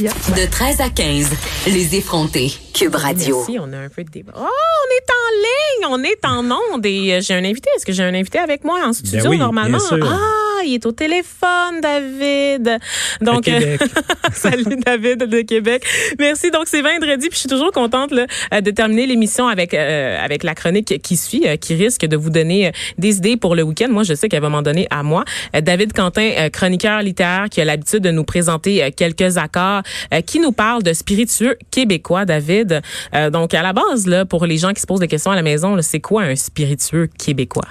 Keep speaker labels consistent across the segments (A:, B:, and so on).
A: De 13 à 15, les effrontés. Cube Radio.
B: Merci, on a un peu de débat. Oh, on est en ligne, on est en onde et euh, j'ai un invité. Est-ce que j'ai un invité avec moi en studio
C: Ben oui,
B: normalement?
C: bien sûr.
B: Ah, il est au téléphone, David. Donc,
C: Québec.
B: salut David de Québec. Merci. Donc, c'est vendredi, puis je suis toujours contente là, euh, de terminer l'émission avec euh, avec la chronique qui suit, euh, qui risque de vous donner euh, des idées pour le week-end. Moi, je sais qu'elle va m'en donner à moi. Euh, David Quentin, euh, chroniqueur littéraire, qui a l'habitude de nous présenter euh, quelques accords, euh, qui nous parle de spiritueux québécois, David. Euh, donc, à la base, là, pour les gens qui se posent des questions à la maison, c'est quoi un spiritueux québécois?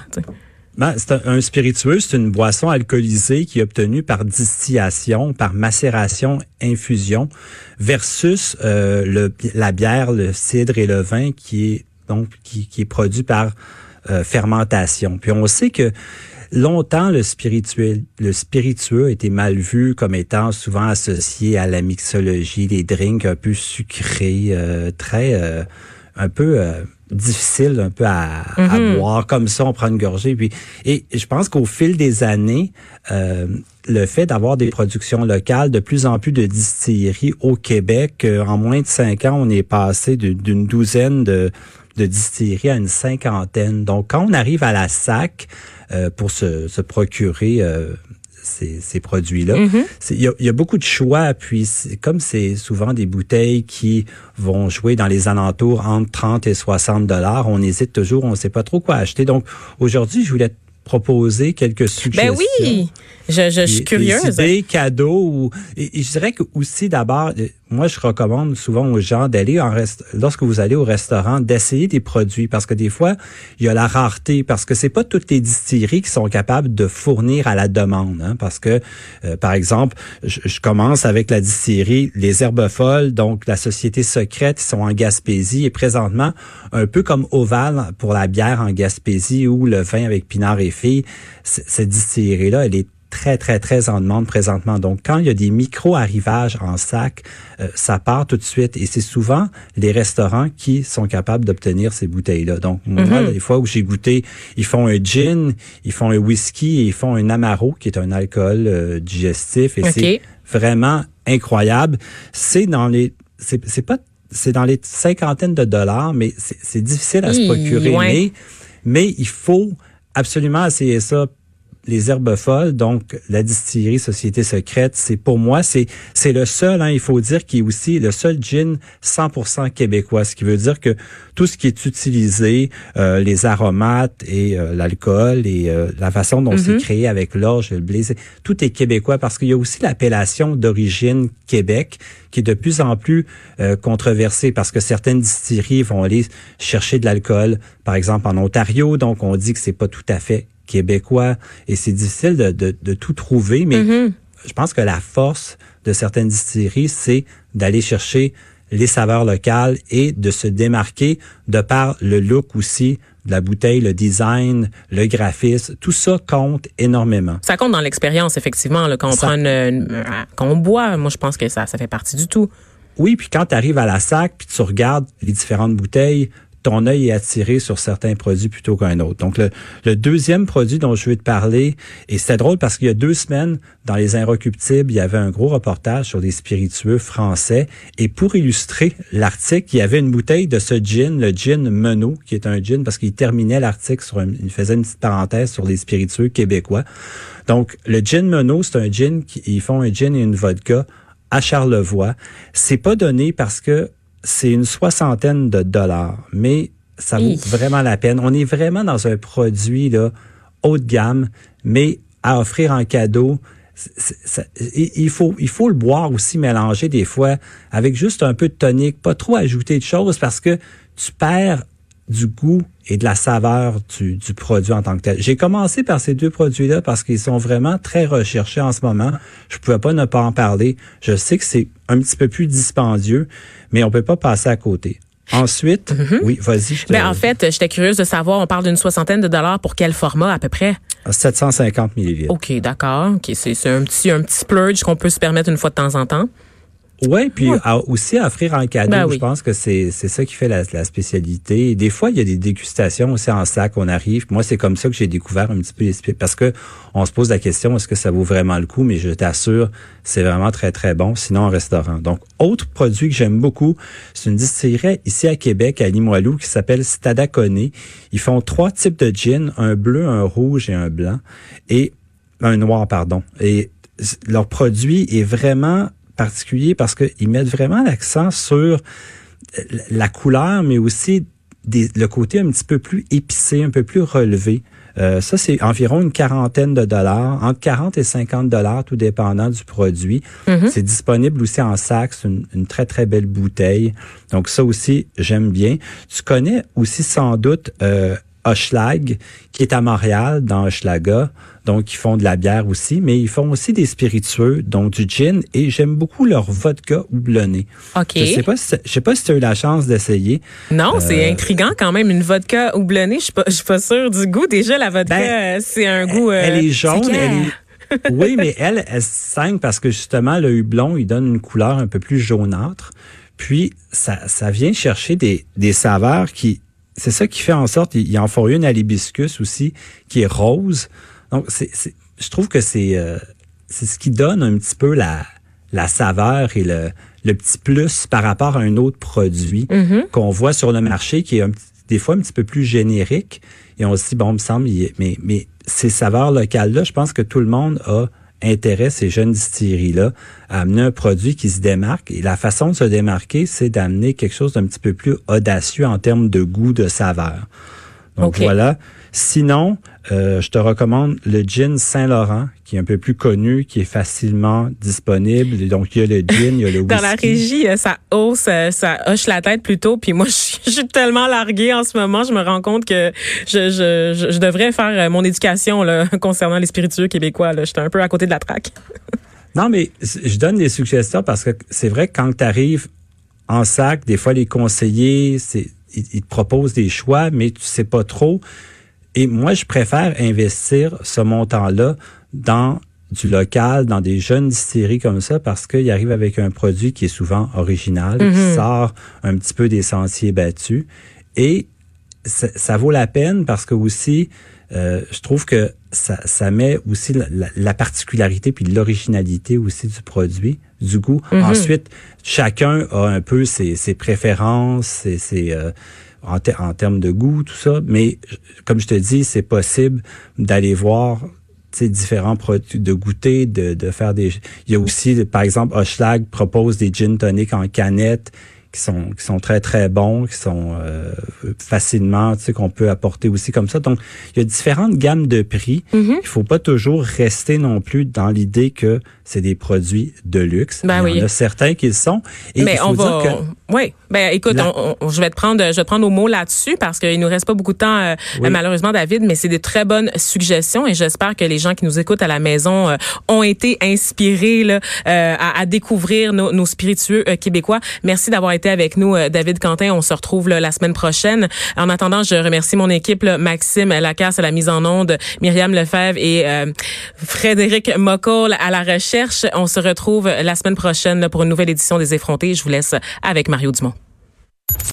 C: Ben, c'est un, spiritueux, c'est une boisson alcoolisée qui est obtenue par distillation, par macération, infusion, versus euh, la bière, le cidre et le vin qui est donc qui, est produit par fermentation. Puis on sait que longtemps le spirituel, le spiritueux a été mal vu comme étant souvent associé à la mixologie, les drinks un peu sucrés, euh, très euh, un peu euh, difficile un peu à, à boire. Comme ça on prend une gorgée puis et je pense qu'au fil des années euh, le fait d'avoir des productions locales de plus en plus de distilleries au Québec en moins de cinq ans on est passé d'une douzaine de de distilleries à une cinquantaine donc quand on arrive à la SAC euh, pour se, se procurer euh, ces, ces produits-là. C'est- Il y, a, il y a beaucoup de choix, puis comme c'est souvent des bouteilles qui vont jouer dans les alentours entre 30 et 60 dollars, on hésite toujours, on ne sait pas trop quoi acheter. Donc aujourd'hui, je voulais te proposer quelques
B: Ben
C: suggestions.
B: oui, je, je, je suis curieuse.
C: Des idées, cadeaux. Ou, et, et je dirais que aussi d'abord, euh, moi je recommande souvent aux gens d'aller en rest lorsque vous allez au restaurant, d'essayer des produits parce que des fois il y a la rareté parce que c'est pas toutes les distilleries qui sont capables de fournir à la demande. hein, parce que euh, par exemple, je, commence avec la distillerie Les Herbes Folles, donc la société secrète, ils sont en Gaspésie et présentement un peu comme Oval pour la bière en Gaspésie ou le vin avec Pinard et Filles, cette distillerie là, elle est très, très, très en demande présentement. Donc, quand il y a des micro-arrivages en sac, euh, ça part tout de suite. Et c'est souvent les restaurants qui sont capables d'obtenir ces bouteilles-là. Donc, moi, les fois où j'ai goûté, ils font un gin, ils font un whisky et ils font un amaro, qui est un alcool euh, digestif. Et
B: OK.
C: c'est vraiment incroyable. C'est dans les... C'est pas... C'est dans les cinquantaines de dollars, mais c'est difficile à se
B: Hi,
C: procurer.
B: ouais.
C: Mais, mais il faut absolument essayer ça les herbes folles, donc la distillerie Société Secrète, c'est pour moi, c'est c'est le seul, hein, il faut dire, qui est aussi le seul gin 100% québécois, ce qui veut dire que tout ce qui est utilisé, euh, les aromates et euh, l'alcool et euh, la façon dont c'est créé avec l'orge, le blé, tout est québécois parce qu'il y a aussi l'appellation d'origine Québec qui est de plus en plus euh, controversée parce que certaines distilleries vont aller chercher de l'alcool, par exemple en Ontario, donc on dit que c'est pas tout à fait québécois et c'est difficile de, de, de tout trouver, mais je pense que la force de certaines distilleries, c'est d'aller chercher les saveurs locales et de se démarquer de par le look aussi de la bouteille, le design, le graphisme, tout ça compte énormément.
B: Ça compte dans l'expérience, effectivement, là, quand on
C: Ça-
B: prend une, une- quand on boit. Moi, je pense que ça, ça fait partie du tout.
C: Oui, puis quand tu arrives à la sac, puis tu regardes les différentes bouteilles, ton œil est attiré sur certains produits plutôt qu'un autre. Donc, le, deuxième produit dont je veux te parler, et c'était drôle parce qu'il y a deux semaines, dans Les Inrecuptibles, il y avait un gros reportage sur des spiritueux français. Et pour illustrer l'article, il y avait une bouteille de ce gin, le gin Menot, qui est un gin parce qu'il terminait l'article sur un, il faisait une petite parenthèse sur les spiritueux québécois. Donc, le gin Menot, c'est un gin, qui, ils font un gin et une vodka à Charlevoix. C'est pas donné parce que c'est une soixantaine de dollars, mais ça vaut vraiment la peine. On est vraiment dans un produit là haut de gamme, mais à offrir en cadeau. ça- il il faut il faut le boire aussi mélangé des fois avec juste un peu de tonique, pas trop ajouter de choses parce que tu perds du goût et de la saveur du, du produit en tant que tel. J'ai commencé par ces deux produits-là parce qu'ils sont vraiment très recherchés en ce moment. Je pouvais pas ne pas en parler. Je sais que c'est un petit peu plus dispendieux, mais on peut pas passer à côté. Ensuite,
B: Mhm.
C: oui, vas-y. te-
B: Ben, en fait, j'étais curieuse de savoir, on parle d'une soixantaine de dollars pour quel format à peu près?
C: 750 millilitres.
B: OK, d'accord. OK, c'est c'est un petit, un petit splurge qu'on peut se permettre une fois de temps en temps.
C: Ouais, puis à- aussi à offrir en cadeau,
B: Ben oui.
C: je pense que c'est c'est ça qui fait la, la spécialité. Des fois, il y a des dégustations aussi en sac, on arrive. Moi, c'est comme ça que j'ai découvert un petit peu les parce que on se pose la question est-ce que ça vaut vraiment le coup? Mais je t'assure, c'est vraiment très très bon. Sinon, en restaurant. Donc, autre produit que j'aime beaucoup, c'est une distillerie ici à Québec, à Limoilou, qui s'appelle Stadacone. Ils font trois types de gin, un bleu, un rouge et un blanc, et un noir, pardon. Et leur produit est vraiment particulier parce qu'ils mettent vraiment l'accent sur la couleur, mais aussi des- le côté un petit peu plus épicé, un peu plus relevé. Euh, ça, c'est environ une quarantaine de dollars, entre 40 et 50 dollars, tout dépendant du produit. C'est disponible aussi en sac, c'est une, une très, très belle bouteille. Donc ça aussi, j'aime bien. Tu connais aussi sans doute euh, Hochelag, qui est à Montréal, dans Hochelaga. Donc, ils font de la bière aussi, mais ils font aussi des spiritueux, donc du gin, et j'aime beaucoup leur vodka houblonné.
B: OK.
C: Je sais pas si, je sais pas si tu as eu la chance d'essayer.
B: Non,
C: Euh,
B: c'est intriguant quand même. Une vodka houblonnée, je suis pas, je suis pas sûre du goût. Déjà, la vodka,
C: Ben,
B: euh, c'est un goût. euh,
C: elle est jaune, elle est, oui, mais elle, elle saigne parce que justement, le houblon, il donne une couleur un peu plus jaunâtre. Puis, ça, ça vient chercher des, des saveurs qui, c'est ça qui fait en sorte, il, il en faut une à l'hibiscus aussi, qui est rose. Donc, c'est, c'est- je trouve que c'est, euh, c'est ce qui donne un petit peu la, la saveur et le, le petit plus par rapport à un autre produit qu'on voit sur le marché qui est un petit- des fois un petit peu plus générique. Et on se dit, bon, il me semble, mais, mais ces saveurs locales-là, je pense que tout le monde a intérêt, ces jeunes distilleries-là, à amener un produit qui se démarque. Et la façon de se démarquer, c'est d'amener quelque chose d'un petit peu plus audacieux en termes de goût, de saveur. Donc voilà. Sinon, euh, je te recommande le gin Saint-Laurent, qui est un peu plus connu, qui est facilement disponible. Et donc, il y a le gin, il y a le whisky.
B: Dans la régie, euh, ça hausse, euh, ça hoche la tête plutôt. Puis moi, je suis, tellement larguée en ce moment. Je me rends compte que je, je, je, devrais faire mon éducation là, concernant les spiritueux québécois. J'étais un peu à côté de la traque.
C: Non, mais je donne des suggestions parce que c'est vrai que quand tu arrives en sac, des fois les conseillers, c'est ils te proposent des choix, mais tu sais pas trop. Et moi, je préfère investir ce montant-là dans du local, dans des jeunes distilleries comme ça, parce qu'il arrive avec un produit qui est souvent original, qui sort un petit peu des sentiers battus. Et ça, ça vaut la peine parce que aussi, euh, je trouve que ça, ça met aussi la, la- la particularité puis l'originalité aussi du produit, du goût. Ensuite, chacun a un peu ses, ses préférences, ses, ses, euh, en, ter- en termes de goût, tout ça. Mais comme je te dis, c'est possible d'aller voir différents produits, de goûter, de, de faire des... Il y a aussi, par exemple, Hochelag propose des gin tonic en canette qui sont qui sont très très bons, qui sont euh, facilement, tu sais, qu'on peut apporter aussi comme ça. Donc, il y a différentes gammes de prix.
B: Mm-hmm.
C: Il faut pas toujours rester non plus dans l'idée que c'est des produits de luxe.
B: Ben
C: il y
B: oui.
C: en a certains qui le sont. Et
B: Mais
C: il faut
B: on
C: dire
B: va.
C: que
B: Oui. Ben écoute,
C: La-
B: on- on- je vais te prendre, je vais te prendre au mot là-dessus parce qu'il nous reste pas beaucoup de temps, euh,
C: Oui.
B: malheureusement, David. Mais c'est des très bonnes suggestions et j'espère que les gens qui nous écoutent à la maison euh, ont été inspirés là, euh, à, à découvrir nos, nos spiritueux euh, québécois. Merci d'avoir été avec nous, euh, David Quentin. On se retrouve là, la semaine prochaine. En attendant, je remercie mon équipe, là, Maxime Lacasse à la mise en onde, Myriam Lefebvre et euh, Frédéric Moccol à la recherche. On se retrouve la semaine prochaine là, pour une nouvelle édition des effrontés. Je vous laisse avec Mario Dumont.